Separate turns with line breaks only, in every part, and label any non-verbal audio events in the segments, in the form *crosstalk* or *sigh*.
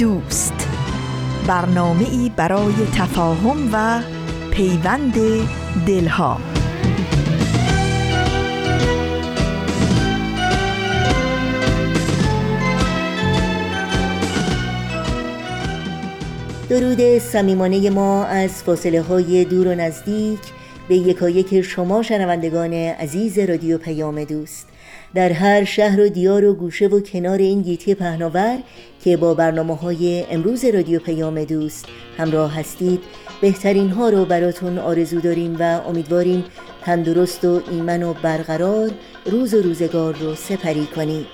دوست. برنامه ای برای تفاهم و پیوند دلها.
درود صمیمانه ما از فاصله های دور و نزدیک به یکایک شما شنوندگان عزیز رادیو پیام دوست. در هر شهر و دیار و گوشه و کنار این گیتی پهناور که با برنامه های امروز رادیو پیام دوست همراه هستید بهترین ها رو براتون آرزو داریم و امیدواریم تندرست و ایمن و برقرار روز و روزگار رو سپری کنید.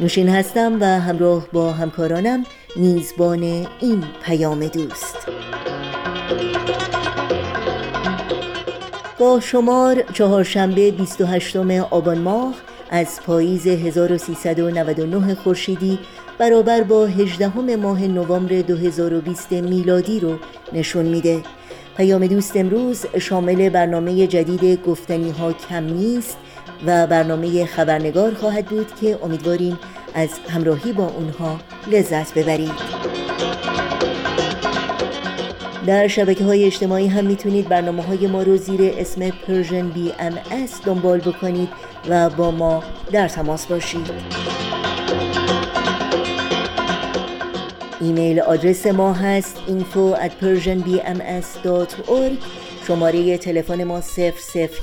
نوشین هستم و همراه با همکارانم میزبان این پیام دوست. با شمار چهارشنبه 28 آبان ماه از پاییز 1399 خورشیدی برابر با 18 ماه نوامبر 2020 میلادی رو نشون میده. پیام دوست امروز شامل برنامه جدید گفتنی ها کم نیست و برنامه خبرنگار خواهد بود که امیدواریم از همراهی با اونها لذت ببرید. در شبکه های اجتماعی هم می‌تونید برنامه های ما رو زیر اسم بی ام دنبال بکنید و با ما در تماس باشید. ایمیل آدرس ما هست info at persianbms.org شماره تلفن ما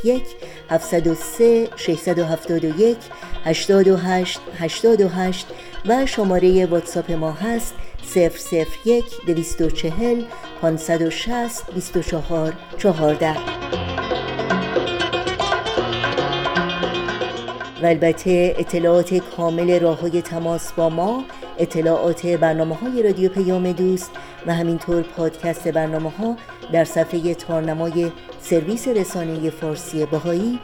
001 703 671 828 828 و شماره واتساپ ما هست 001 240 560 24 14 و البته اطلاعات کامل راه های تماس با ما اطلاعات برنامه های رادیو پیام دوست و همینطور پادکست برنامه ها در صفحه تارنمای سرویس رسانه فارسی باهایی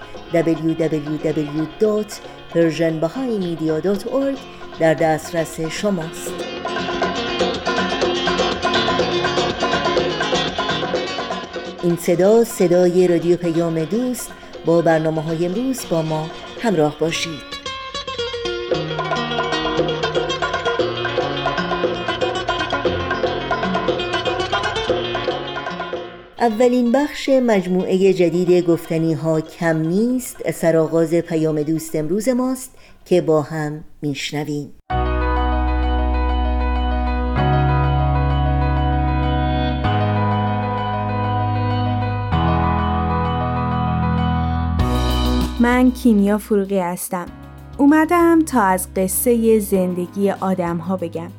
www.persianbahaimedia.org در دسترس شماست. این صدا صدای رادیو پیام دوست با برنامه های امروز با ما همراه باشید. اولین بخش مجموعه جدید گفتنی ها کم نیست سرآغاز پیام دوست امروز ماست که با هم میشنویم.
من کیمیا فروغی هستم. اومدم تا از قصه زندگی آدم ها بگم.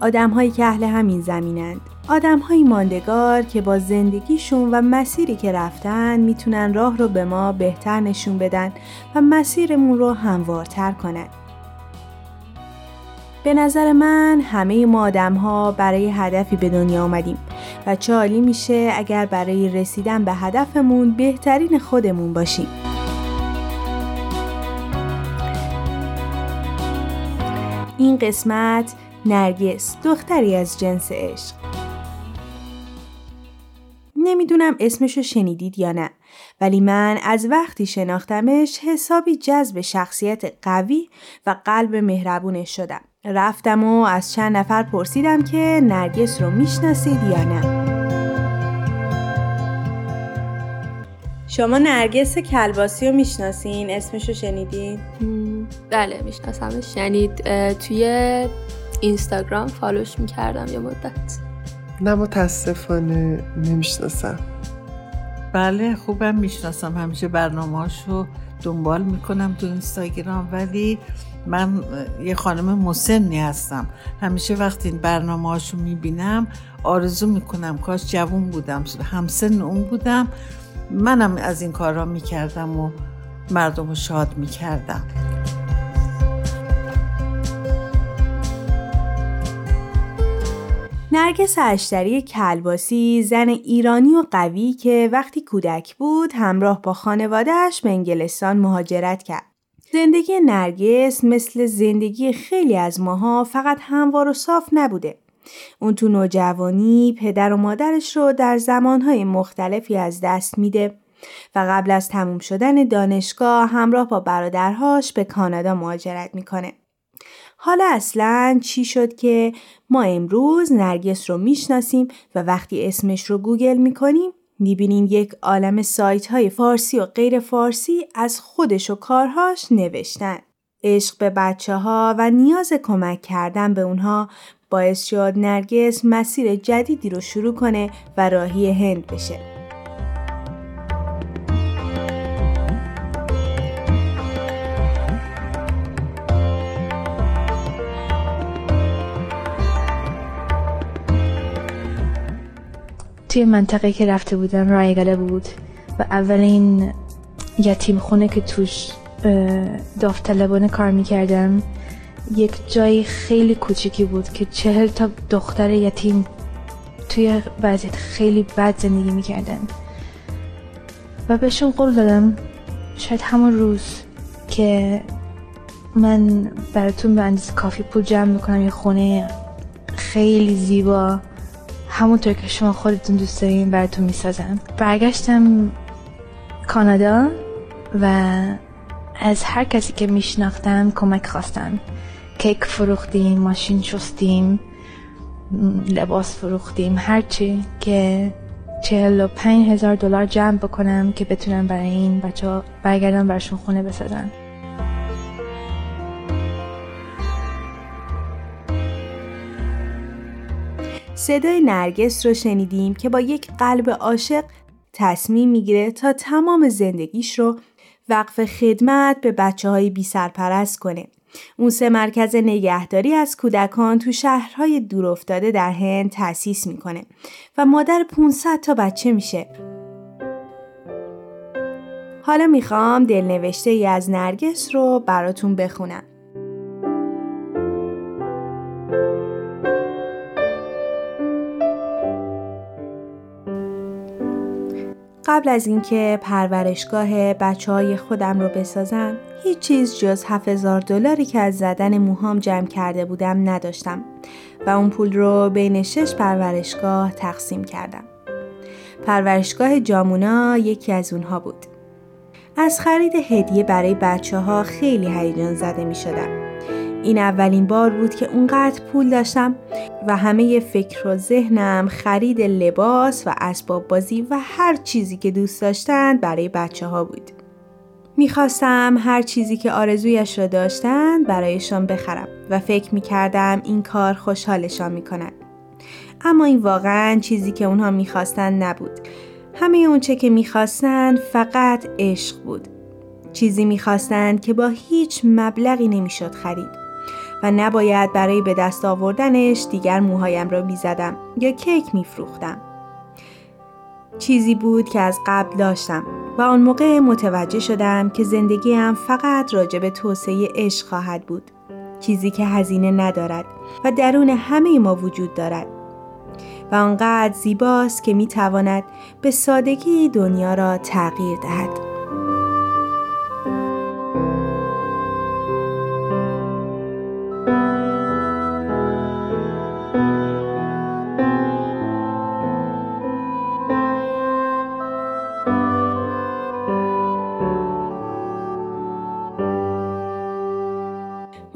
آدم هایی که اهل همین زمینند. آدم های ماندگار که با زندگیشون و مسیری که رفتن می‌تونن راه رو به ما بهتر نشون بدن و مسیرمون رو هموارتر کنن. به نظر من همه ما آدم ها برای هدفی به دنیا آمدیم و چه عالی میشه اگر برای رسیدن به هدفمون بهترین خودمون باشیم. این قسمت نرگس دختری از جنس عشق. نمی‌دونم اسمشو شنیدید یا نه ولی من از وقتی شناختمش حسابی جذب شخصیت قوی و قلب مهربونش شدم. رفتم و از چند نفر پرسیدم که نرگس رو می‌شناسید یا نه. شما نرگس کلباسی رو می‌شناسین؟ اسمشو شنیدین؟
بله میشناسمش. یعنی توی اینستاگرام فالوش می‌کردم یه مدت.
نه متاسفانه نمی‌شناسم.
بله خوبم می‌شناسم. همیشه برنامه رو دنبال می‌کنم تو اینستاگرام ولی من یه خانم مسنی هستم. همیشه وقتی این برنامه هاشو می‌بینم آرزو می‌کنم کاش جوون بودم همسن اون بودم. منم از این کارا می‌کردم و مردم رو شاد می‌کردم.
نرگس اشتری کلباسی زن ایرانی و قوی که وقتی کودک بود همراه با خانوادهش به انگلستان مهاجرت کرد. زندگی نرگس مثل زندگی خیلی از ماها فقط هموار و صاف نبوده. اون تو نوجوانی پدر و مادرش رو در زمانهای مختلفی از دست میده و قبل از تموم شدن دانشگاه همراه با برادرهاش به کانادا مهاجرت می‌کنه. حالا اصلا چی شد که ما امروز نرگس رو می‌شناسیم و وقتی اسمش رو گوگل می‌کنیم می‌بینیم یک عالم سایت های فارسی و غیر فارسی از خودش و کارهاش نوشتن. عشق به بچه ها و نیاز کمک کردن به اونها باعث شد نرگس مسیر جدیدی رو شروع کنه و راهی هند بشه.
توی منطقه که رفته بودم رایگله بود و اولین یتیم خونه که توش داوطلبانه کار می‌کردم یک جای خیلی کوچیکی بود که چهل تا دختر یتیم توی وضعیت خیلی بد زندگی می‌کردن. و بهشون قول دادم شاید همون روز که من براتون به اندازه کافی پول جمع می‌کنم یه خونه خیلی زیبا همونطور که شما خودتون دوست دارین براتون می‌سازم. برگشتم کانادا و از هر کسی که میشناختم کمک خواستم. کیک فروختیم ماشین شستیم لباس فروختیم هرچی که چهل و پنج هزار دلار جمع بکنم که بتونم برای این بچه برگردم برشون خونه بسازم.
صدای نرگس رو شنیدیم که با یک قلب عاشق تصمیم می‌گیره تا تمام زندگیش رو وقف خدمت به بچه های بی سرپرست کنه. اون سه مرکز نگهداری از کودکان تو شهرهای دورافتاده در هند تأسیس می‌کنه و مادر 500 تا بچه میشه. حالا می‌خوام دلنوشته ای از نرگس رو براتون بخونم. قبل از اینکه پرورشگاه بچه های خودم رو بسازم هیچ چیز جز 7000 دلاری که از زدن موهام جمع کرده بودم نداشتم و اون پول رو بین شش پرورشگاه تقسیم کردم. پرورشگاه جامونا یکی از اونها بود. از خرید هدیه برای بچه ها خیلی هیجان زده می شدم. این اولین بار بود که اونقدر پول داشتم و همه فکر و ذهنم خرید لباس و اسباب بازی و هر چیزی که دوست داشتند برای بچه ها بود. می‌خواستم هر چیزی که آرزویش را داشتند برایشان بخرم و فکر می‌کردم این کار خوشحالشان می‌کند. اما این واقعا چیزی که اونها می‌خواستند نبود. همه اونچه که می‌خواستند فقط عشق بود. چیزی می‌خواستند که با هیچ مبلغی نمی‌شد خرید. و نباید برای به دست آوردنش دیگر موهایم را می‌زدم یا کیک میفروختم. چیزی بود که از قبل داشتم و آن موقع متوجه شدم که زندگیم فقط راجع به توسعه عشق خواهد بود. چیزی که هزینه ندارد و درون همه ما وجود دارد. و آنقدر زیباست که می‌تواند به سادگی دنیا را تغییر دهد.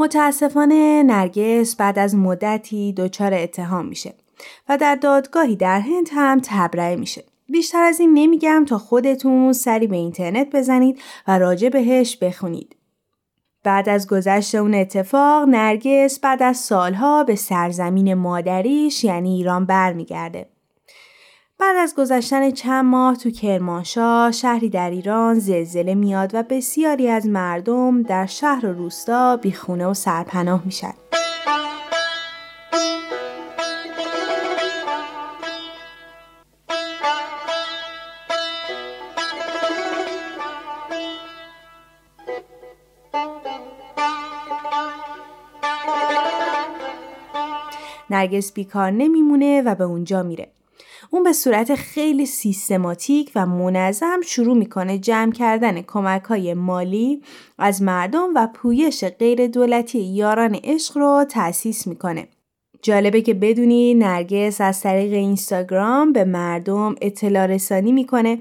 متاسفانه نرگس بعد از مدتی دچار اتهام میشه و در دادگاهی در هند هم تبرئه میشه. بیشتر از این نمیگم تا خودتون سری به اینترنت بزنید و راجع بهش بخونید. بعد از گذشت اون اتفاق نرگس بعد از سالها به سرزمین مادریش یعنی ایران برمیگرده. بعد از گذشتن چند ماه تو کرمانشاه شهری در ایران زلزله میاد و بسیاری از مردم در شهر و روستا بیخونه و سرپناه میشن. نرگس بیکار نمیمونه و به اونجا میره. اون به صورت خیلی سیستماتیک و منظم شروع می‌کنه جمع کردن کمک های مالی از مردم و پویش غیر دولتی یاران عشق رو تأسیس می‌کنه. جالبه که بدونی نرگس از طریق اینستاگرام به مردم اطلاع رسانی می‌کنه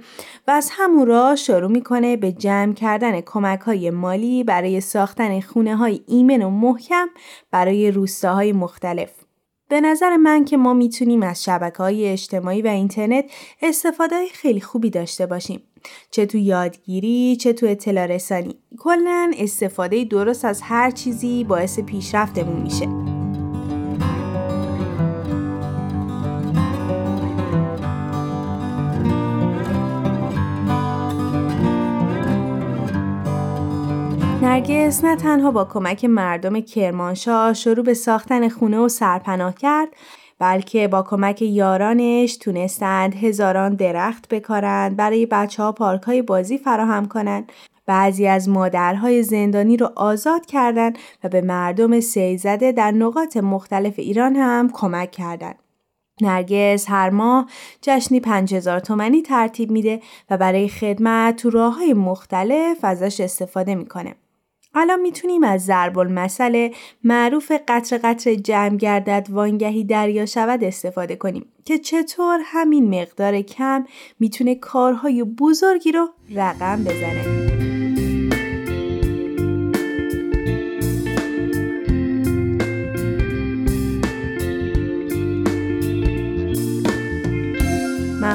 و از همون راه شروع می‌کنه به جمع کردن کمک های مالی برای ساختن خونه های ایمن و محکم برای روستاهای مختلف. به نظر من که ما می‌تونیم از شبکه های اجتماعی و اینترنت استفاده خیلی خوبی داشته باشیم. چه تو یادگیری چه تو اطلاع رسانی. کلا استفاده درست از هر چیزی باعث پیشرفتمون میشه. نرگس نه تنها با کمک مردم کرمانشاه شروع به ساختن خونه و سرپناه کرد بلکه با کمک یارانش تونستند هزاران درخت بکارند برای بچه ها پارک های بازی فراهم کنند بعضی از مادرهای زندانی رو آزاد کردند و به مردم سیزده در نقاط مختلف ایران هم کمک کردند. نرگس هر ماه جشنی 5000 تومنی ترتیب میده و برای خدمت تو راه های مختلف ازش استفاده می‌کنه. الان می‌تونیم از ضرب المثل معروف قطر قطر جمع گردد وانگهی دریا شود استفاده کنیم که چطور همین مقدار کم می‌تونه کارهای بزرگی رو رقم بزنه.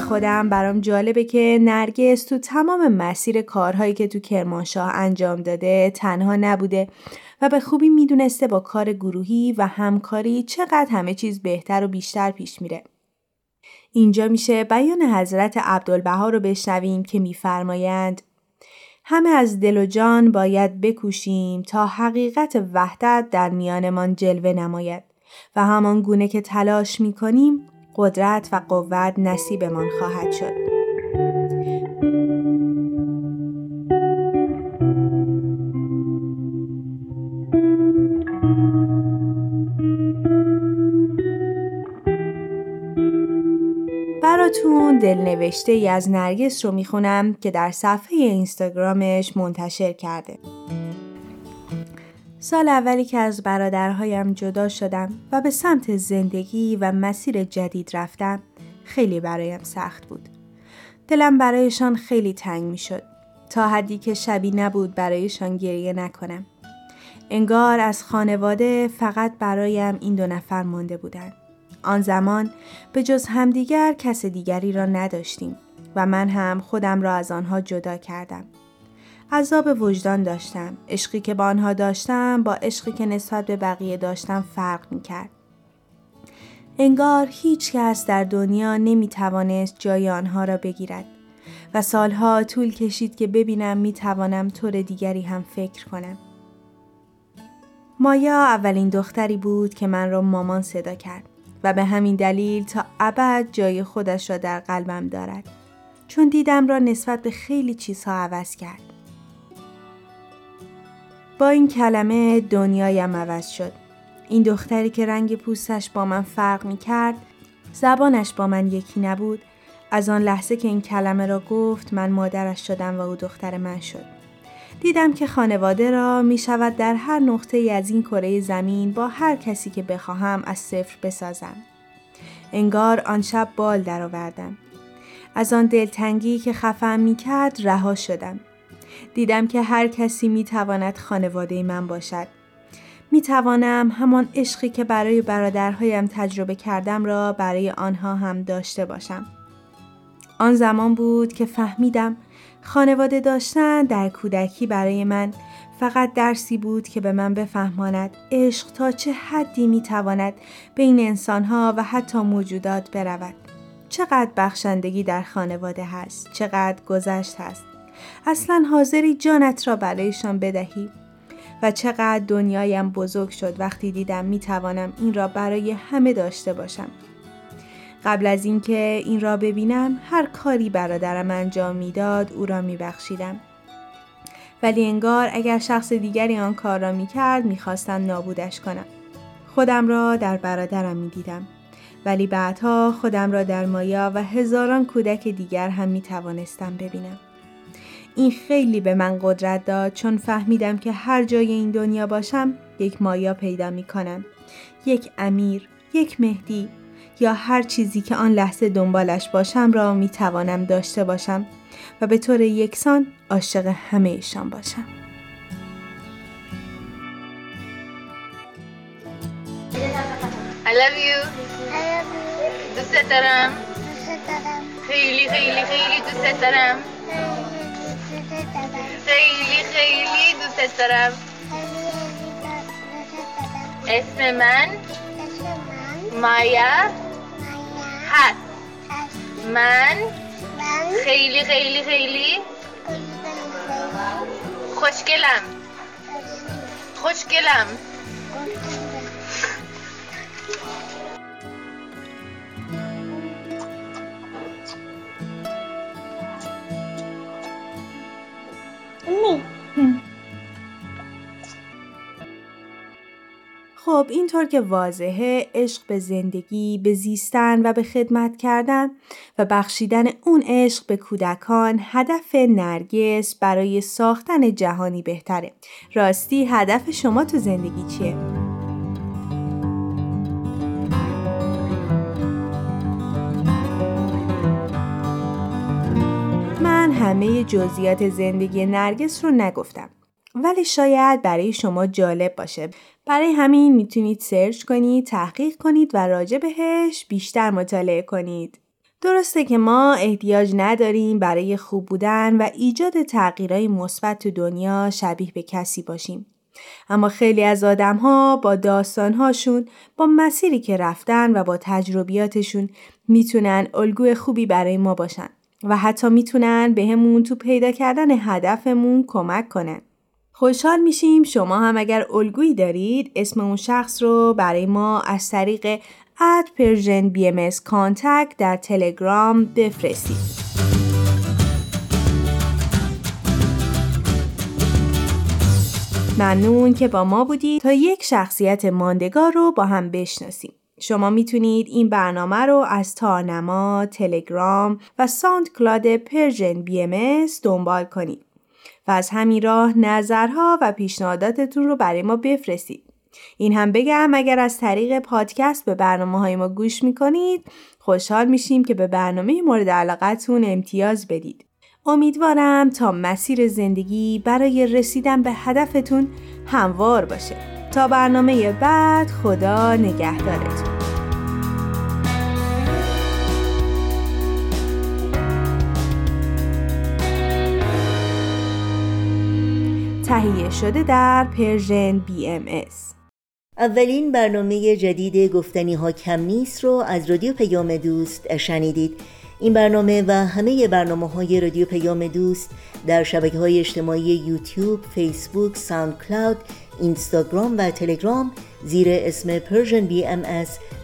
خودم برام جالبه که نرگس تو تمام مسیر کارهایی که تو کرمانشاه انجام داده تنها نبوده و به خوبی می‌دونسته با کار گروهی و همکاری چقدر همه چیز بهتر و بیشتر پیش میره. اینجا میشه بیان حضرت عبدالبها رو بشنویم که میفرمایند همه از دل و جان باید بکوشیم تا حقیقت وحدت در میانمان جلوه نماید و همان گونه که تلاش می‌کنیم قدرت و قوت نصیبمان خواهد شد. براتون دلنوشته ای از نرگس رو می‌خونم که در صفحه اینستاگرامش منتشر کرده. سال اولی که از برادرهایم جدا شدم و به سمت زندگی و مسیر جدید رفتم خیلی برایم سخت بود. دلم برایشان خیلی تنگ می شد تا حدی که شبی نبود برایشان گریه نکنم. انگار از خانواده فقط برایم این دو نفر مانده بودند. آن زمان به جز همدیگر کس دیگری را نداشتیم و من هم خودم را از آنها جدا کردم. عذاب وجدان داشتم. عشقی که با آنها داشتم با عشقی که نسبت به بقیه داشتم فرق می کرد. انگار هیچ کس در دنیا نمی توانست جای آنها را بگیرد و سالها طول کشید که ببینم می توانم طور دیگری هم فکر کنم. مایا اولین دختری بود که من را مامان صدا کرد و به همین دلیل تا ابد جای خودش را در قلبم دارد. چون دیدم را نسبت به خیلی چیزها عوض کرد. با این کلمه دنیایم عوض شد. این دختری که رنگ پوستش با من فرق می کرد، زبانش با من یکی نبود، از آن لحظه که این کلمه را گفت من مادرش شدم و او دختر من شد. دیدم که خانواده را می شود در هر نقطه ای از این کره زمین با هر کسی که بخواهم از صفر بسازم. انگار آن شب بال درآوردم. از آن دلتنگی که خفم می کرد رها شدم. دیدم که هر کسی می تواند خانواده من باشد. می توانم همان عشقی که برای برادرهایم تجربه کردم را برای آنها هم داشته باشم. آن زمان بود که فهمیدم خانواده داشتن در کودکی برای من فقط درسی بود که به من بفهماند عشق تا چه حدی می تواند بین انسانها و حتی موجودات برود. چقدر بخشندگی در خانواده هست چقدر گذشت هست اصلا حاضری جانت را برایشان بدهی. و چقدر دنیایم بزرگ شد وقتی دیدم می توانم این را برای همه داشته باشم. قبل از اینکه این را ببینم هر کاری برادرم انجام می‌داد او را میبخشیدم. ولی انگار اگر شخص دیگری آن کار را می‌کرد می‌خواستم نابودش کنم. خودم را در برادرم می‌دیدم. ولی بعدها خودم را در مایا و هزاران کودک دیگر هم می توانستم ببینم. این خیلی به من قدرت داد چون فهمیدم که هر جای این دنیا باشم یک مایا پیدا می کنم. یک امیر، یک مهدی یا هر چیزی که آن لحظه دنبالش باشم را می توانم داشته باشم و به طور یکسان عاشق همه ایشان باشم.
I love you. دوست دارم. خیلی خیلی خیلی دوست دارم. خیلی خیلی دوست دارم. اسم من مایا هست. من خیلی خیلی خیلی خوشگلم. خوشگلم.
خب اینطور که واضحه عشق به زندگی، به زیستن و به خدمت کردن و بخشیدن اون عشق به کودکان هدف نرگس برای ساختن جهانی بهتره. راستی هدف شما تو زندگی چیه؟ همه جزئیات زندگی نرگس رو نگفتم. ولی شاید برای شما جالب باشه. برای همین می‌تونید سرچ کنید، تحقیق کنید و راجع بهش بیشتر مطالعه کنید. درسته که ما احتیاج نداریم برای خوب بودن و ایجاد تغییرهای مثبت تو دنیا شبیه به کسی باشیم. اما خیلی از آدم ها با داستانهاشون با مسیری که رفتن و با تجربیاتشون می‌تونن الگوی خوبی برای ما باشن و حتی می‌تونن بهمون تو پیدا کردن هدفمون کمک کنن. خوشحال میشیم شما هم اگر الگویی دارید اسم اون شخص رو برای ما از طریق at Persian BMS در تلگرام بفرستید. ممنون که با ما بودید تا یک شخصیت ماندگار رو با هم بشناسیم. شما می‌تونید این برنامه رو از تارنما، تلگرام و SoundCloud Persian BMS دنبال کنید. و از همین راه نظرها و پیشنهاداتتون رو برای ما بفرستید. این هم بگم اگر از طریق پادکست به برنامه های ما گوش می‌کنید خوشحال میشیم که به برنامه مورد علاقتون امتیاز بدید. امیدوارم تا مسیر زندگی برای رسیدن به هدفتون هموار باشه. تا برنامه بعد خدا نگهدارتون. تهیه شده در Persian BMS.
اولین برنامه جدید گفتنی ها کم نیست رو از رادیو پیام دوست شنیدید این برنامه و همه برنامه های رادیو پیام دوست در شبکه های اجتماعی یوتیوب، فیسبوک، ساوند کلاود، اینستاگرام و تلگرام زیر اسم بی ام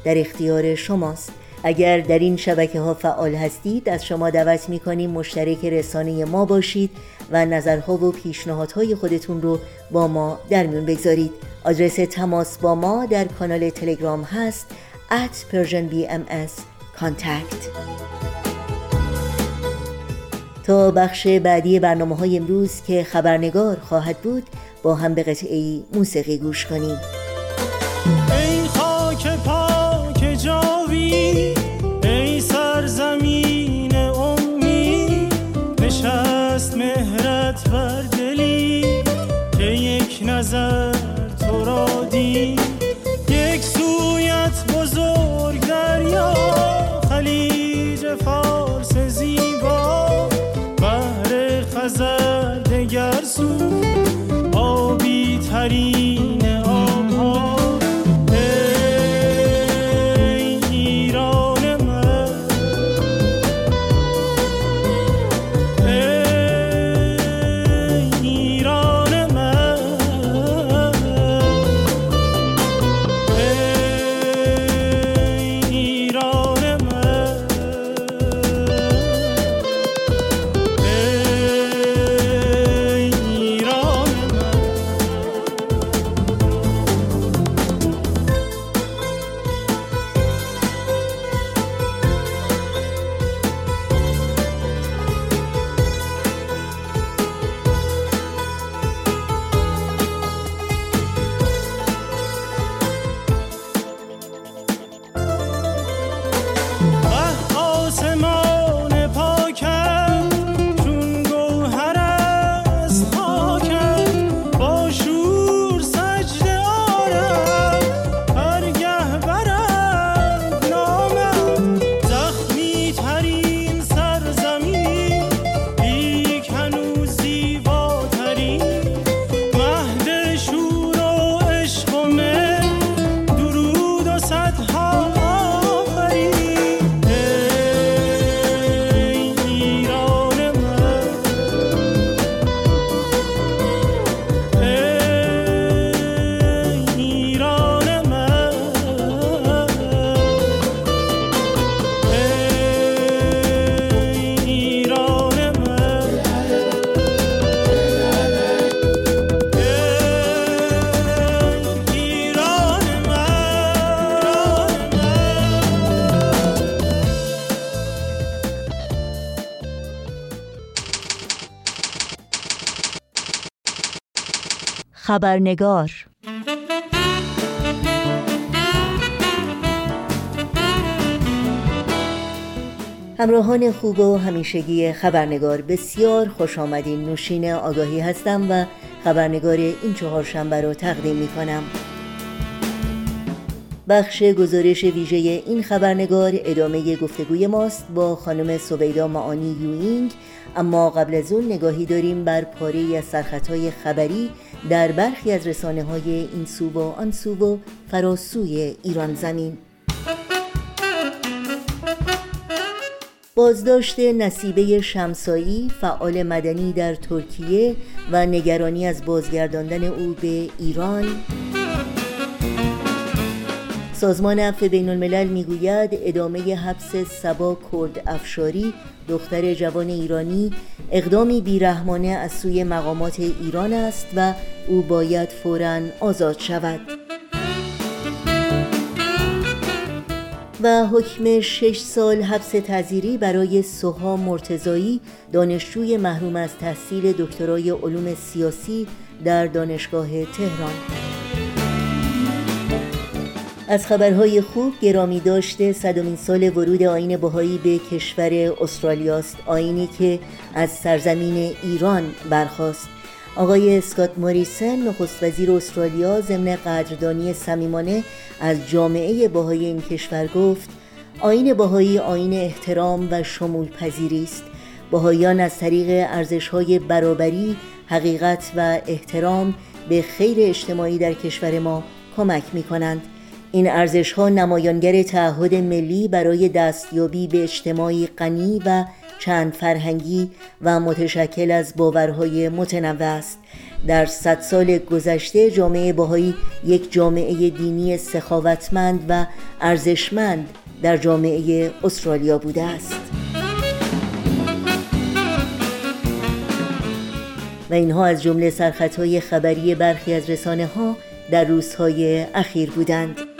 در اختیار شماست. اگر در این شبکه ها فعال هستید از شما دعوت می کنیم مشترک رسانه ما باشید و نظرها و پیشنهادهای خودتون رو با ما در میون بگذارید. آدرس تماس با ما در کانال تلگرام هست at persianbms contact. تا بخش بعدی برنامه های امروز که خبرنگار خواهد بود با هم به قطعه موسیقی گوش کنیم. ای خاک پاک جاوی ای سرزمین امی نشست مهرت بر دلی که یک نظر تو را دی Maria. خبرنگار. همراهان خوب و همیشگی خبرنگار بسیار خوش آمدین. نوشین آگاهی هستم و خبرنگار این چهار شنبه رو تقدیم می کنم بخش گزارش ویژه این خبرنگار ادامه گفتگوی ماست با خانم سویدا معانی یوینگ. اما قبل از اون نگاهی داریم بر پاره از سرخطهای خبری در برخی از رسانه های این سو و آن سو و فراسوی ایران زمین. بازداشت نصیبه شمسایی فعال مدنی در ترکیه و نگرانی از بازگرداندن او به ایران. سازمان عفو بین الملل می‌گوید ادامه حبس سبا کرد افشاری دختر جوان ایرانی اقدامی بیرحمانه از سوی مقامات ایران است و او باید فوراً آزاد شود. و حکم شش سال حبس تذیری برای سوها مرتزایی دانشجوی محروم از تحصیل دکترای علوم سیاسی در دانشگاه تهران. از خبرهای خوب گرامی داشته صدومین سال ورود آین بهایی به کشور استرالیاست آینی که از سرزمین ایران برخاست. آقای اسکات موریسن نخست وزیر استرالیا ضمن قدردانی صمیمانه از جامعه باهای این کشور گفت آین باهایی آین احترام و شمول پذیری است. باهایان از طریق ارزش‌های برابری حقیقت و احترام به خیر اجتماعی در کشور ما کمک می کنند این ارزش ها نمایانگر تعهد ملی برای دستیابی به اجتماعی غنی و چند فرهنگی و متشکل از باورهای متنوع است. در صد سال گذشته جامعه باهایی یک جامعه دینی سخاوتمند و ارزشمند در جامعه استرالیا بوده است. و اینها از جمله سرخطهای خبری برخی از رسانه ها در روزهای اخیر بودند.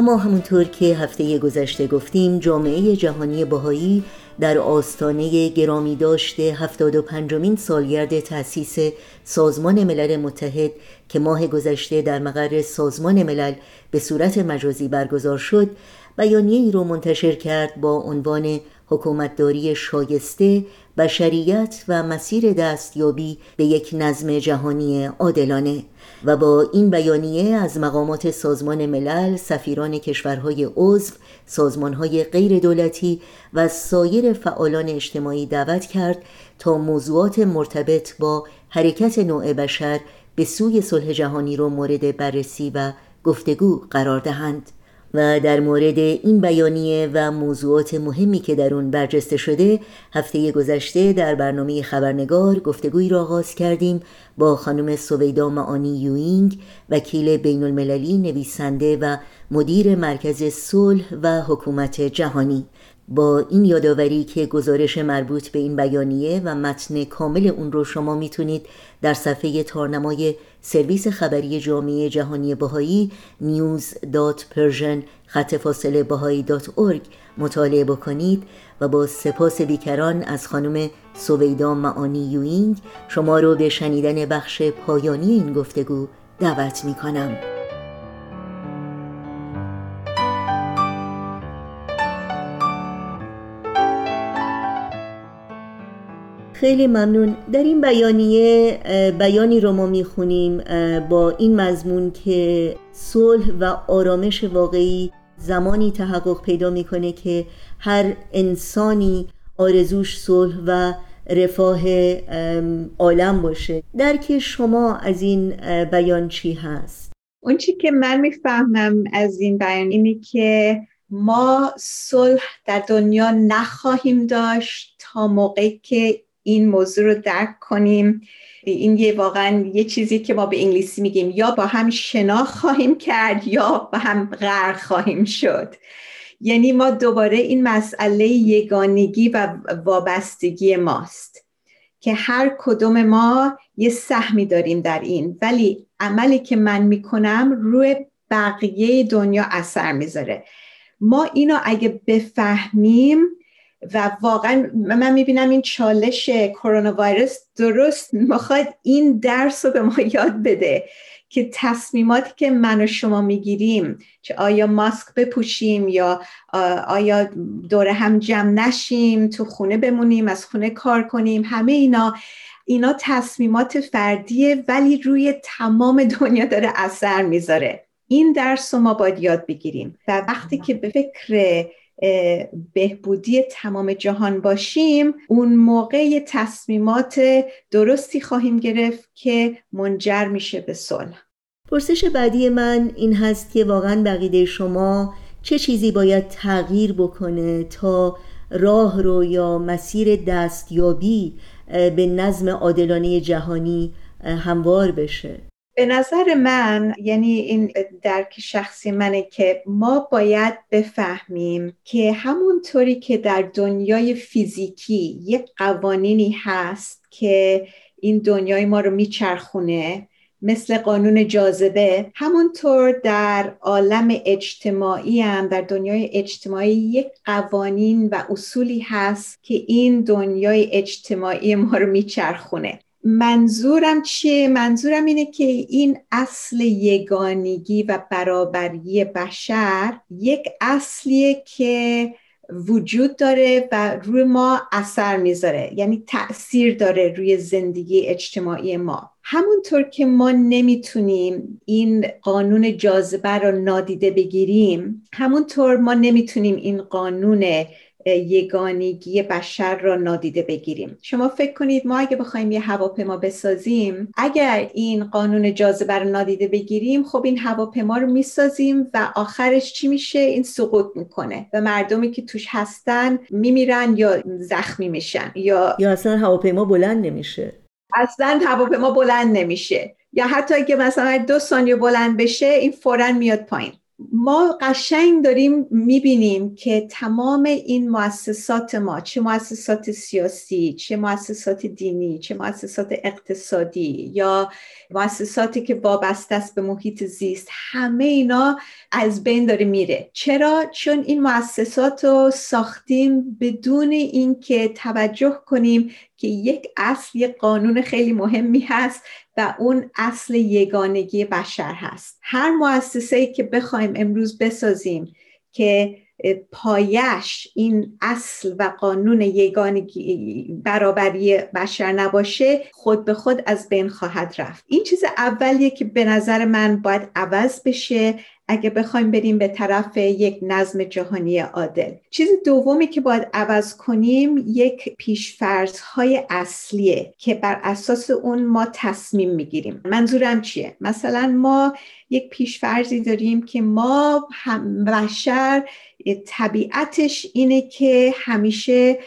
ما همونطور که هفته گذشته گفتیم جامعه جهانی باهایی در آستانه گرامی داشته 75 مین سالگرد تأسیس سازمان ملل متحد که ماه گذشته در مقر سازمان ملل به صورت مجازی برگزار شد بیانیه ای رو منتشر کرد با عنوان حکومتداری شایسته بشریت و مسیر دستیابی به یک نظم جهانی عادلانه. و با این بیانیه از مقامات سازمان ملل، سفیران کشورهای عضو، سازمانهای غیر دولتی و سایر فعالان اجتماعی دعوت کرد تا موضوعات مرتبط با حرکت نوع بشر به سوی صلح جهانی را مورد بررسی و گفتگو قرار دهند. و در مورد این بیانیه و موضوعات مهمی که در اون برجسته شده هفته گذشته در برنامه خبرنگار گفتگوی را آغاز کردیم با خانم سویدا معانی یوینگ وکیل بین المللی نویسنده و مدیر مرکز صلح و حکومت جهانی. با این یادآوری که گزارش مربوط به این بیانیه و متن کامل اون رو شما می‌تونید در صفحه تارنمای سرویس خبری جامعه جهانی بهایی news.persian خط فاصله مطالعه بکنید و با سپاس بیکران از خانم سویدا معانی یوینگ شما رو به شنیدن بخش پایانی این گفتگو دعوت می کنم. خیلی ممنون در این بیانیه بیانی رو ما می‌خونیم با این مضمون که صلح و آرامش واقعی زمانی تحقق پیدا می‌کنه که هر انسانی آرزوش صلح و رفاه عالم باشه درک شما از این بیان چی هست؟
اون چی که من می‌فهمم از این بیان اینه که ما صلح در دنیا نخواهیم داشت تا موقعی که این موضوع رو درک کنیم. این یه واقعا یه چیزی که ما به انگلیسی میگیم یا با هم شناخت خواهیم کرد یا با هم غرق خواهیم شد. یعنی ما دوباره این مسئله یگانگی و وابستگی ماست که هر کدوم ما یه سهمی داریم در این. ولی عملی که من می‌کنم روی بقیه دنیا اثر می‌ذاره. ما اینو اگه بفهمیم و واقعا من می‌بینم این چالش کرونا ویروس درست می‌خواد این درس رو به ما یاد بده که تصمیماتی که من و شما می‌گیریم چه آیا ماسک بپوشیم یا آیا دور هم جمع نشیم تو خونه بمونیم از خونه کار کنیم همه اینا اینا تصمیمات فردیه ولی روی تمام دنیا داره اثر می‌ذاره. این درس رو ما باید یاد بگیریم. و وقتی که به فکر بهبودی تمام جهان باشیم اون موقع تصمیمات درستی خواهیم گرفت که منجر میشه به صلح.
پرسش بعدی من این هست که واقعا بقیده شما چه چیزی باید تغییر بکنه تا راه رو یا مسیر دستیابی به نظم عادلانه جهانی هموار بشه؟
به نظر من یعنی این درک شخصی منه که ما باید بفهمیم که همونطوری که در دنیای فیزیکی یک قوانینی هست که این دنیای ما رو میچرخونه مثل قانون جاذبه همونطور در عالم اجتماعی هم در دنیای اجتماعی یک قوانین و اصولی هست که این دنیای اجتماعی ما رو میچرخونه. منظورم چیه؟ منظورم اینه که این اصل یگانگی و برابری بشر یک اصلیه که وجود داره و روی ما اثر می‌ذاره یعنی تاثیر داره روی زندگی اجتماعی ما همونطور که ما نمی‌تونیم این قانون جاذبه رو نادیده بگیریم همونطور ما نمی‌تونیم این قانون یگانگی بشر را نادیده بگیریم. شما فکر کنید ما اگه بخوایم یه هواپیما بسازیم اگر این قانون جاذبه رو نادیده بگیریم خب این هواپیما رو می‌سازیم و آخرش چی میشه؟ این سقوط می‌کنه و مردمی که توش هستن میمیرن یا زخمی میشن یا
یا اصلا هواپیما بلند نمیشه.
اصلا هواپیما بلند نمیشه. یا حتی اگه مثلا دو ثانیه بلند بشه این فورا میاد پایین. ما قشنگ داریم می‌بینیم که تمام این مؤسسات ما چه مؤسسات سیاسی چه مؤسسات دینی چه مؤسسات اقتصادی یا مؤسساتی که وابسته است به محیط زیست همه اینا از بین داره میره. چرا؟ چون این مؤسسات رو ساختیم بدون اینکه توجه کنیم که یک اصل یک قانون خیلی مهمی هست و اون اصل یگانگی بشر هست. هر مؤسسه که بخوایم امروز بسازیم که پایش این اصل و قانون یگانگی برابری بشر نباشه خود به خود از بین خواهد رفت. این چیز اولیه که به نظر من باید عوض بشه اگه بخوایم بریم به طرف یک نظم جهانی عادل. چیز دومی که باید عوض کنیم یک پیشفرض های اصلیه که بر اساس اون ما تصمیم می‌گیریم. منظورم چیه؟ مثلا ما یک پیشفرزی داریم که ما هم بشر طبیعتش اینه که همیشه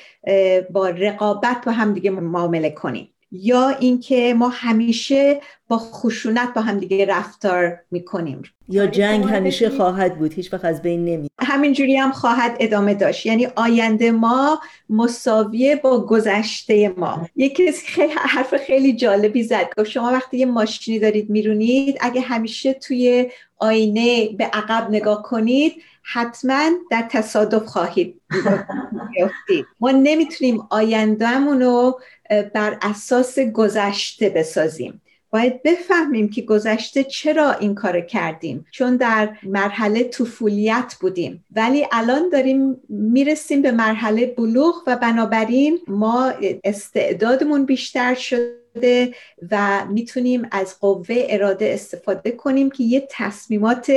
با رقابت با هم دیگه معامله کنیم. یا اینکه ما همیشه با خشونت با هم دیگه رفتار می‌کنیم.
یا جنگ همیشه خواهد بود هیچ وقت از بین نمی
همینجوری هم خواهد ادامه داشت. یعنی آینده ما مساویه با گذشته ما. یکی خیلی حرف خیلی جالبی زد. گفت شما وقتی یه ماشینی دارید میرونید اگه همیشه توی آینه به عقب نگاه کنید حتما در تصادف خواهید *laughs* ما نمی‌تونیم آیندهمون رو بر اساس گذشته بسازیم. باید بفهمیم که گذشته چرا این کار کردیم. چون در مرحله طفولیت بودیم. ولی الان داریم می‌رسیم به مرحله بلوغ و بنابراین ما استعدادمون بیشتر شده و می‌تونیم از قوه اراده استفاده کنیم که یه تصمیمات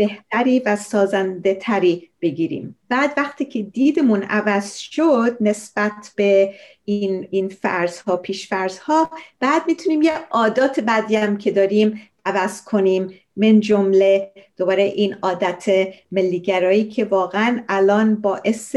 بهتری و سازنده تری بگیریم. بعد وقتی که دیدمون عوض شد نسبت به این, این فرض ها پیش فرض ها بعد می‌تونیم یه عادات بعدی هم که داریم عوض کنیم. من جمله دوباره این عادت ملیگرایی که واقعا الان باعث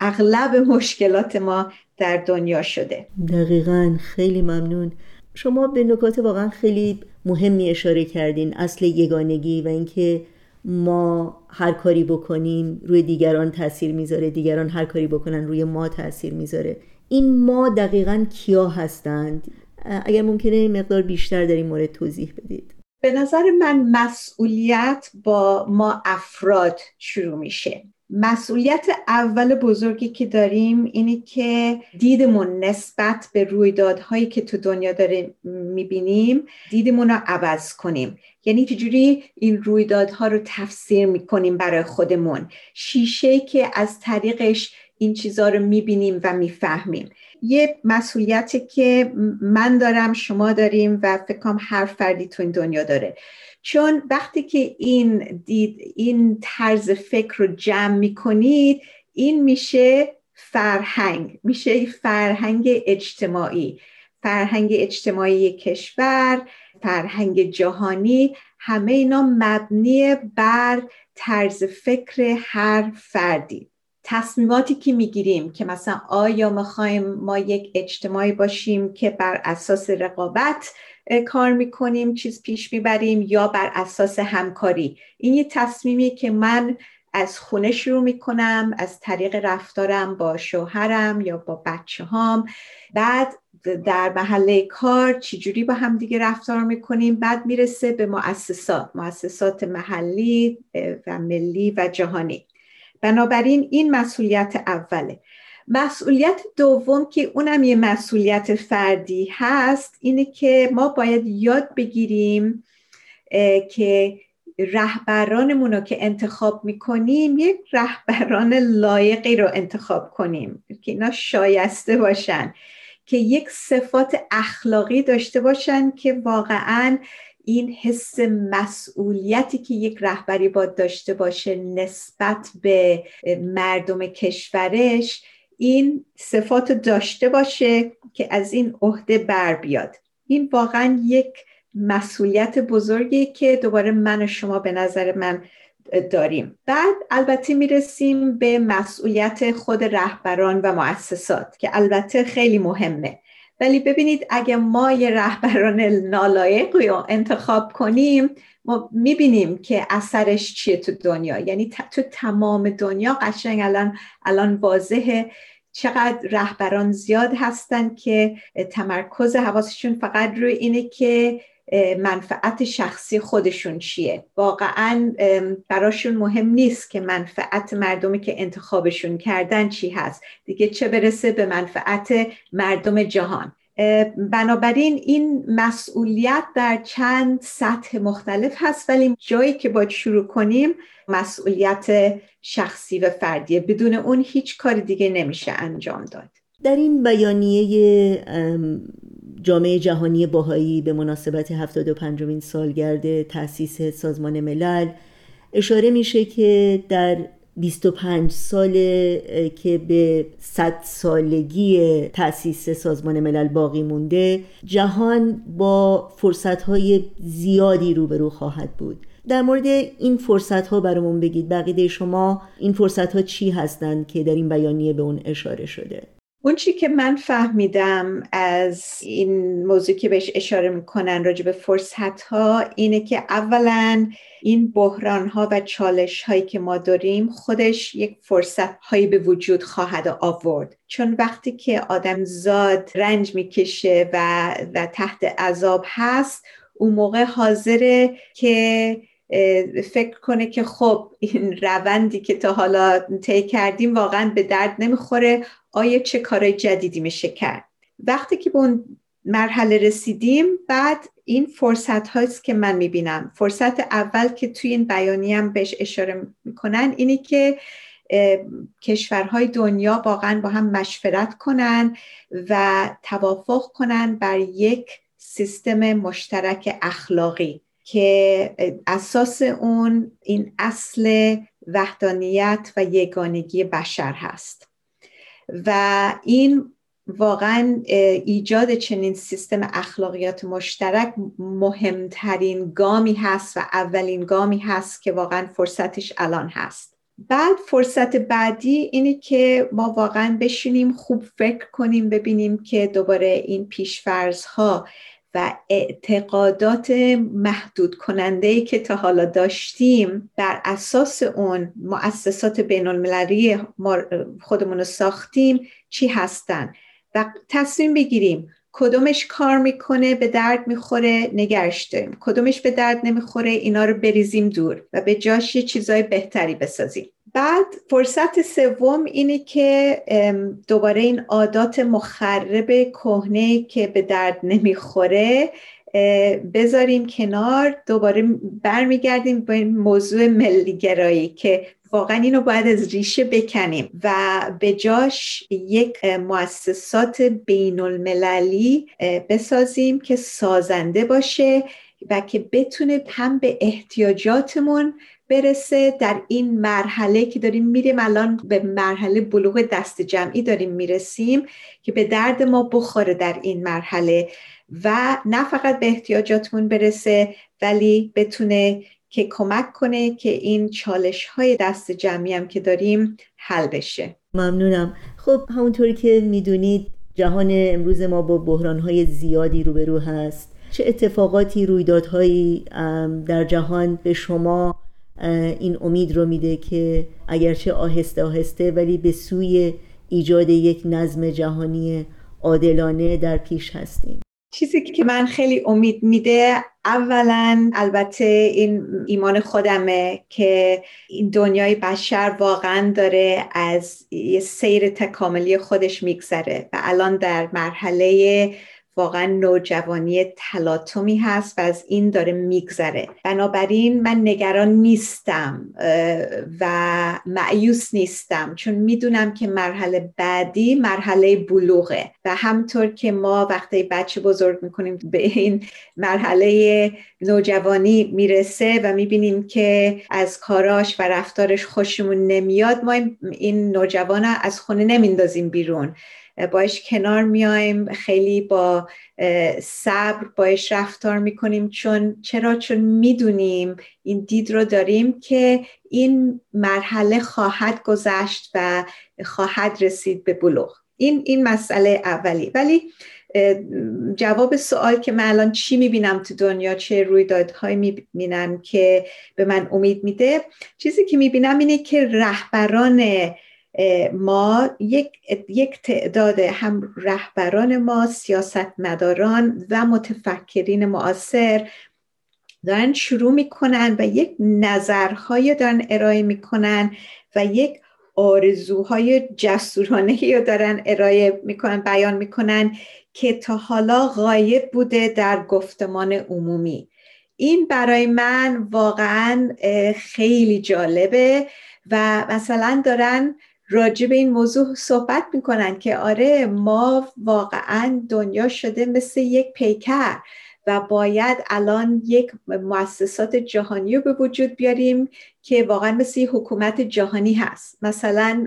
اغلب مشکلات ما در دنیا شده.
دقیقا. خیلی ممنون. شما به نکات واقعا خیلی مهمی اشاره کردین اصل یگانگی و اینکه ما هر کاری بکنیم روی دیگران تاثیر می‌ذاره دیگران هر کاری بکنن روی ما تاثیر می‌ذاره. این ما دقیقا کیا هستند؟ اگر ممکنه مقدار بیشتر در این مورد توضیح بدید.
به نظر من مسئولیت با ما افراد شروع میشه. مسئولیت اول بزرگی که داریم اینه که دیدمون نسبت به رویدادهایی که تو دنیا داره می‌بینیم دیدمون رو عوض کنیم. یعنی چجوری این رویدادها رو تفسیر می‌کنیم برای خودمون؟ شیشه که از طریقش این چیزها رو می‌بینیم و می‌فهمیم. یه مسئولیتی که من دارم شما داریم و فکرم هر فردی تو این دنیا داره. چون وقتی که این دید این طرز فکر رو جمع می‌کنید این میشه فرهنگ میشه فرهنگ اجتماعی. فرهنگ اجتماعی کشور فرهنگ جهانی همه اینا مبنی بر طرز فکر هر فردی. تصمیماتی که می‌گیریم که مثلا آیا می‌خوایم ما یک اجتماعی باشیم که بر اساس رقابت کار می‌کنیم چیز پیش می‌بریم یا بر اساس همکاری. این یه تصمیمی که من از خونه شروع می‌کنم از طریق رفتارم با شوهرم یا با بچه هام بعد در محله کار چجوری با هم دیگه رفتار می‌کنیم؟ بعد می‌رسه به مؤسسات مؤسسات محلی و ملی و جهانی. بنابراین این مسئولیت اوله. مسئولیت دوم که اونم یه مسئولیت فردی هست اینه که ما باید یاد بگیریم که رهبرانمون رو که انتخاب می‌کنیم یک رهبران لایقی رو انتخاب کنیم که اینا شایسته باشن. که یک صفات اخلاقی داشته باشن که واقعا این حس مسئولیتی که یک رهبری باید داشته باشه نسبت به مردم کشورش این صفات داشته باشه که از این عهده بر بیاد. این واقعا یک مسئولیت بزرگی که دوباره من و شما به نظر من داریم. بعد البته می‌رسیم به مسئولیت خود رهبران و مؤسسات که البته خیلی مهمه. ولی ببینید اگه ما یه رهبران نالایق رو انتخاب کنیم ما می‌بینیم که اثرش چیه تو دنیا. یعنی تو تمام دنیا قشنگ الان الان واضحه چقدر رهبران زیاد هستن که تمرکز حواسشون فقط روی اینه که منفعت شخصی خودشون چیه؟ واقعا براشون مهم نیست که منفعت مردمی که انتخابشون کردن چی هست. دیگه چه برسه به منفعت مردم جهان؟ بنابراین این مسئولیت در چند سطح مختلف هست ولی جایی که باید شروع کنیم مسئولیت شخصی و فردیه. بدون اون هیچ کار دیگه نمیشه انجام داد.
در این بیانیه جامعه جهانی باهایی به مناسبت 75 سالگرد تأسیس سازمان ملل اشاره میشه که در 25 سال که به 100 سالگی تأسیس سازمان ملل باقی مونده جهان با فرصتهای زیادی روبرو خواهد بود. در مورد این فرصت ها برامون بگید. بقیده شما این فرصت ها چی هستند که در این بیانیه به اون اشاره شده؟
اون چی که من فهمیدم از این موضوع که بهش اشاره می‌کنن راجع به فرصت ها اینه که اولا این بحران ها و چالش هایی که ما داریم خودش یک فرصت هایی به وجود خواهد آورد. چون وقتی که آدم زاد رنج می‌کشه و, و تحت عذاب هست اون موقع حاضره که فکر کنه که خب این روندی که تا حالا طی کردیم واقعا به درد نمی‌خوره. آیا چه کارهای جدیدی میشه کرد؟ وقتی که به اون مرحله رسیدیم بعد این فرصت هاست که من می‌بینم. فرصت اول که توی این بیانی هم بهش اشاره می‌کنن اینی که کشورهای دنیا واقعا با هم مشورت کنن و توافق کنن بر یک سیستم مشترک اخلاقی. که اساس اون این اصل وحدانیت و یگانگی بشر هست. و این واقعا ایجاد چنین سیستم اخلاقیات مشترک مهمترین گامی هست و اولین گامی هست که واقعا فرصتش الان هست. بعد فرصت بعدی اینه که ما واقعا بشینیم خوب فکر کنیم ببینیم که دوباره این پیشفرز ها و اعتقادات محدود کننده ای که تا حالا داشتیم بر اساس اون مؤسسات بین المللی خودمون رو ساختیم چی هستن؟ و تصمیم بگیریم کدومش کار می‌کنه به درد می‌خوره نگرش داریم. کدومش به درد نمی‌خوره اینا رو بریزیم دور و به جاش یه چیزای بهتری بسازیم. بعد فرصت سوم اینه که دوباره این عادات مخرب کهنه که به درد نمی‌خوره بذاریم کنار دوباره برمیگردیم به موضوع ملیگرایی که واقعا اینو باید از ریشه بکنیم و به جاش یک مؤسسات بین المللی بسازیم که سازنده باشه و که بتونه هم به احتیاجاتمون برسه در این مرحله که داریم میریم الان به مرحله بلوغ دست جمعی داریم می‌رسیم که به درد ما بخوره در این مرحله و نه فقط به احتیاجاتمون برسه ولی بتونه که کمک کنه که این چالش های دست جمعی هم که داریم حل بشه.
ممنونم. خب همونطوری که می‌دونید جهان امروز ما با بحران های زیادی روبرو هست. چه اتفاقاتی رویدادهایی در جهان به شما این امید رو میده که اگرچه آهسته آهسته ولی به سوی ایجاد یک نظم جهانی عادلانه در پیش هستیم.
چیزی که من خیلی امید میده اولا البته این ایمان خودمه که این دنیای بشر واقعا داره از یه سیر تکاملی خودش میگذره و الان در مرحله واقعا نوجوانی تلاطمی هست و از این داره میگذره. بنابراین من نگران نیستم و معیوس نیستم چون می‌دونم که مرحله بعدی مرحله بلوغه. و همطور که ما وقتی بچه بزرگ می‌کنیم به این مرحله نوجوانی می‌رسه و می‌بینیم که از کاراش و رفتارش خوشمون نمیاد ما این نوجوان از خونه نمیندازیم بیرون. باش کنار میایم. خیلی با صبر باش رفتار می‌کنیم. چون چرا؟ چون می‌دونیم این دید رو داریم که این مرحله خواهد گذشت و خواهد رسید به بلوغ. این این مسئله اولی. ولی جواب سوال که من الان چی می‌بینم تو دنیا؟ چه رویدادهایی می‌بینم که به من امید میده؟ چیزی که می‌بینم اینه که رهبران ما یک, یک تعداد هم رهبران ما سیاستمداران و متفکرین معاصر دارن شروع می‌کنن و یک نظرهای دارن ارائه می‌کنن و یک آرزوهای جسورانه رو دارن ارائه می‌کنن بیان می‌کنن که تا حالا غایب بوده در گفتمان عمومی. این برای من واقعا خیلی جالبه و مثلا دارن راجع به این موضوع صحبت می‌کنن که آره ما واقعا دنیا شده مثل یک پیکر و باید الان یک مؤسسات جهانی رو به وجود بیاریم که واقعا مثل حکومت جهانی هست. مثلا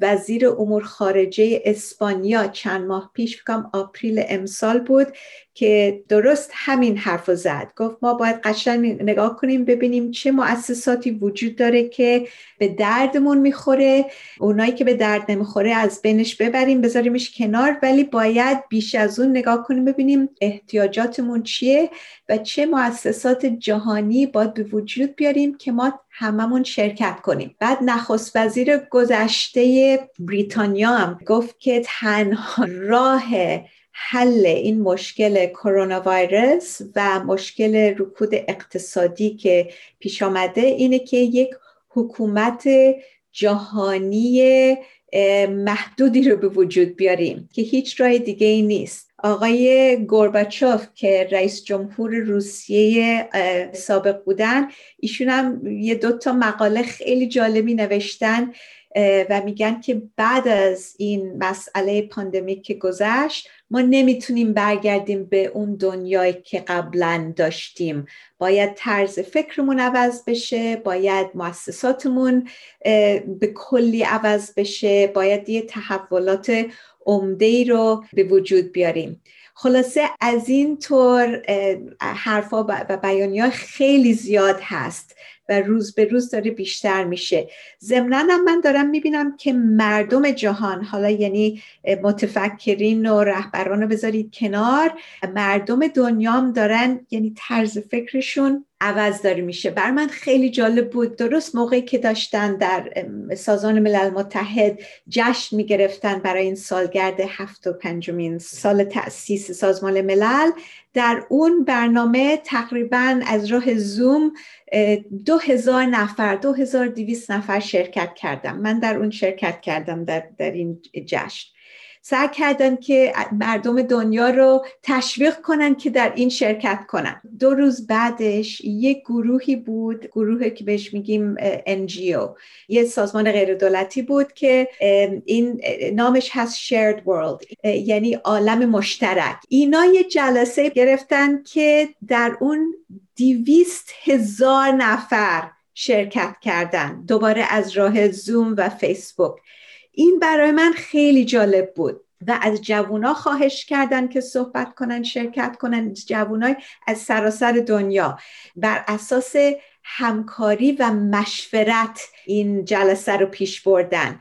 وزیر امور خارجه اسپانیا چند ماه پیش فکرم آپریل امسال بود که درست همین حرف زد. گفت ما باید قشنگ نگاه کنیم ببینیم چه مؤسساتی وجود داره که به دردمون می‌خوره. اونایی که به درد نمی‌خوره از بینش ببریم بذاریمش کنار ولی باید بیش از اون نگاه کنیم ببینیم احتیاجاتمون چیه. چه مؤسسات جهانی باید به وجود بیاریم که ما هممون شرکت کنیم. بعد نخست وزیر گذشته بریتانیا هم گفت که تنها راه حل این مشکل کرونا ویروس و مشکل رکود اقتصادی که پیش آمده اینه که یک حکومت جهانی محدودی رو به وجود بیاریم که هیچ راه دیگه ای نیست. آقای گورباچوف که رئیس جمهور روسیه سابق بودن ایشون هم یه دوتا مقاله خیلی جالبی نوشتن و میگن که بعد از این مسئله پاندمیک که گذشت ما نمی‌تونیم برگردیم به اون دنیایی که قبلا داشتیم. باید طرز فکرمون عوض بشه باید مؤسساتمون به کلی عوض بشه باید یه تحولات عمده ای رو به وجود بیاریم. خلاصه از این طور حرفا و بیانی خیلی زیاد هست. روز به روز داره بیشتر میشه. ضمنا من دارم می‌بینم که مردم جهان حالا یعنی متفکرین و رهبران رو بذارید کنار مردم دنیام دارن یعنی طرز فکرشون عوض داره میشه. بر من خیلی جالب بود. درست موقعی که داشتن در سازمان ملل متحد جشن می‌گرفتن برای این سالگرد هفت و پنجمین سال تأسیس سازمان ملل در اون برنامه تقریبا از راه زوم دو هزار نفر دو هزار دیویس نفر شرکت کردم. من در اون شرکت کردم در, در این جشن. سعی کردن که مردم دنیا رو تشویق کنن که در این شرکت کنن. دو روز بعدش یک گروهی بود گروهی که بهش میگیم NGO یه سازمان غیر دولتی بود که این نامش هست Shared World یعنی عالم مشترک. اینا یه جلسه گرفتن که در اون دیویست هزار نفر شرکت کردن. دوباره از راه زوم و فیسبوک این برای من خیلی جالب بود و از جوونا خواهش کردن که صحبت کنن شرکت کنن جوونای از سراسر دنیا. بر اساس همکاری و مشورت این جلسه رو پیش بردن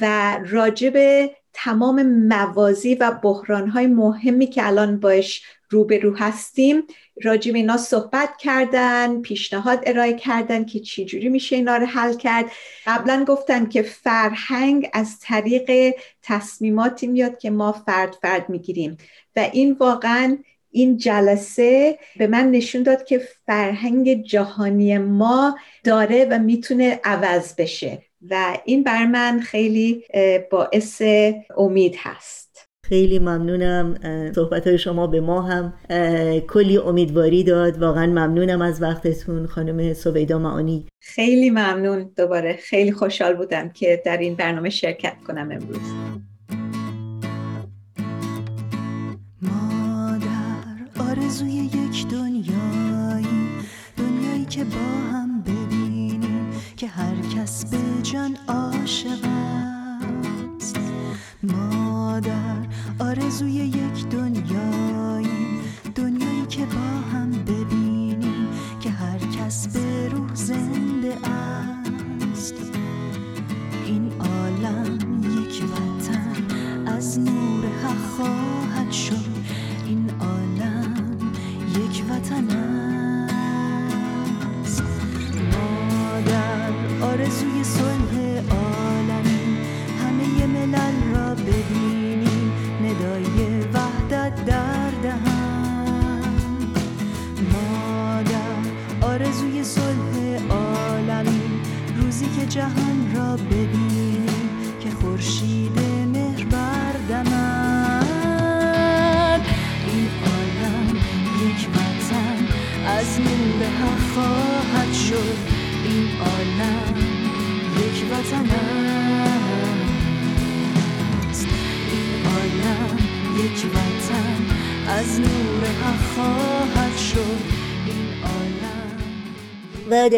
و راجب تمام موازی و بحرانهای مهمی که الان باش روبرو هستیم. راجب اینا صحبت کردن پیشنهاد ارائه کردن که چجوری میشه اینا رو حل کرد. قبلا گفتن که فرهنگ از طریق تصمیماتی میاد که ما فرد فرد می‌گیریم. و این واقعا این جلسه به من نشون داد که فرهنگ جهانی ما داره و می‌تونه عوض بشه. و این بر من خیلی باعث امید هست.
خیلی ممنونم صحبت های شما به ما هم کلی امیدواری داد. واقعا ممنونم از وقتتون خانم سویدا معانی.
خیلی ممنون. دوباره خیلی خوشحال بودم که در این برنامه شرکت کنم امروز.
ما در آرزوی یک دنیایی دنیایی که با هم ببینیم که هر کس به جان عاشق آرزوی یک دنیایی دنیایی که با هم ببینیم که هر کس به روح زنده است. این عالم یک وطن از نور حق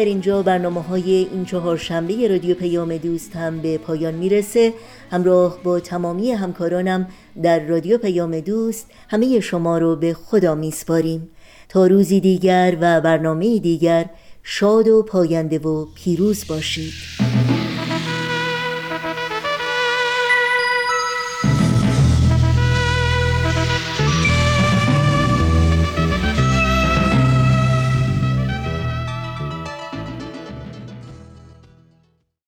در اینجا برنامه های این چهار شنبه رادیو پیام دوست هم به پایان می‌رسه. همراه با تمامی همکارانم در رادیو پیام دوست همه شما رو به خدا میسپاریم. تا روزی دیگر و برنامه دیگر شاد و پاینده و پیروز باشید.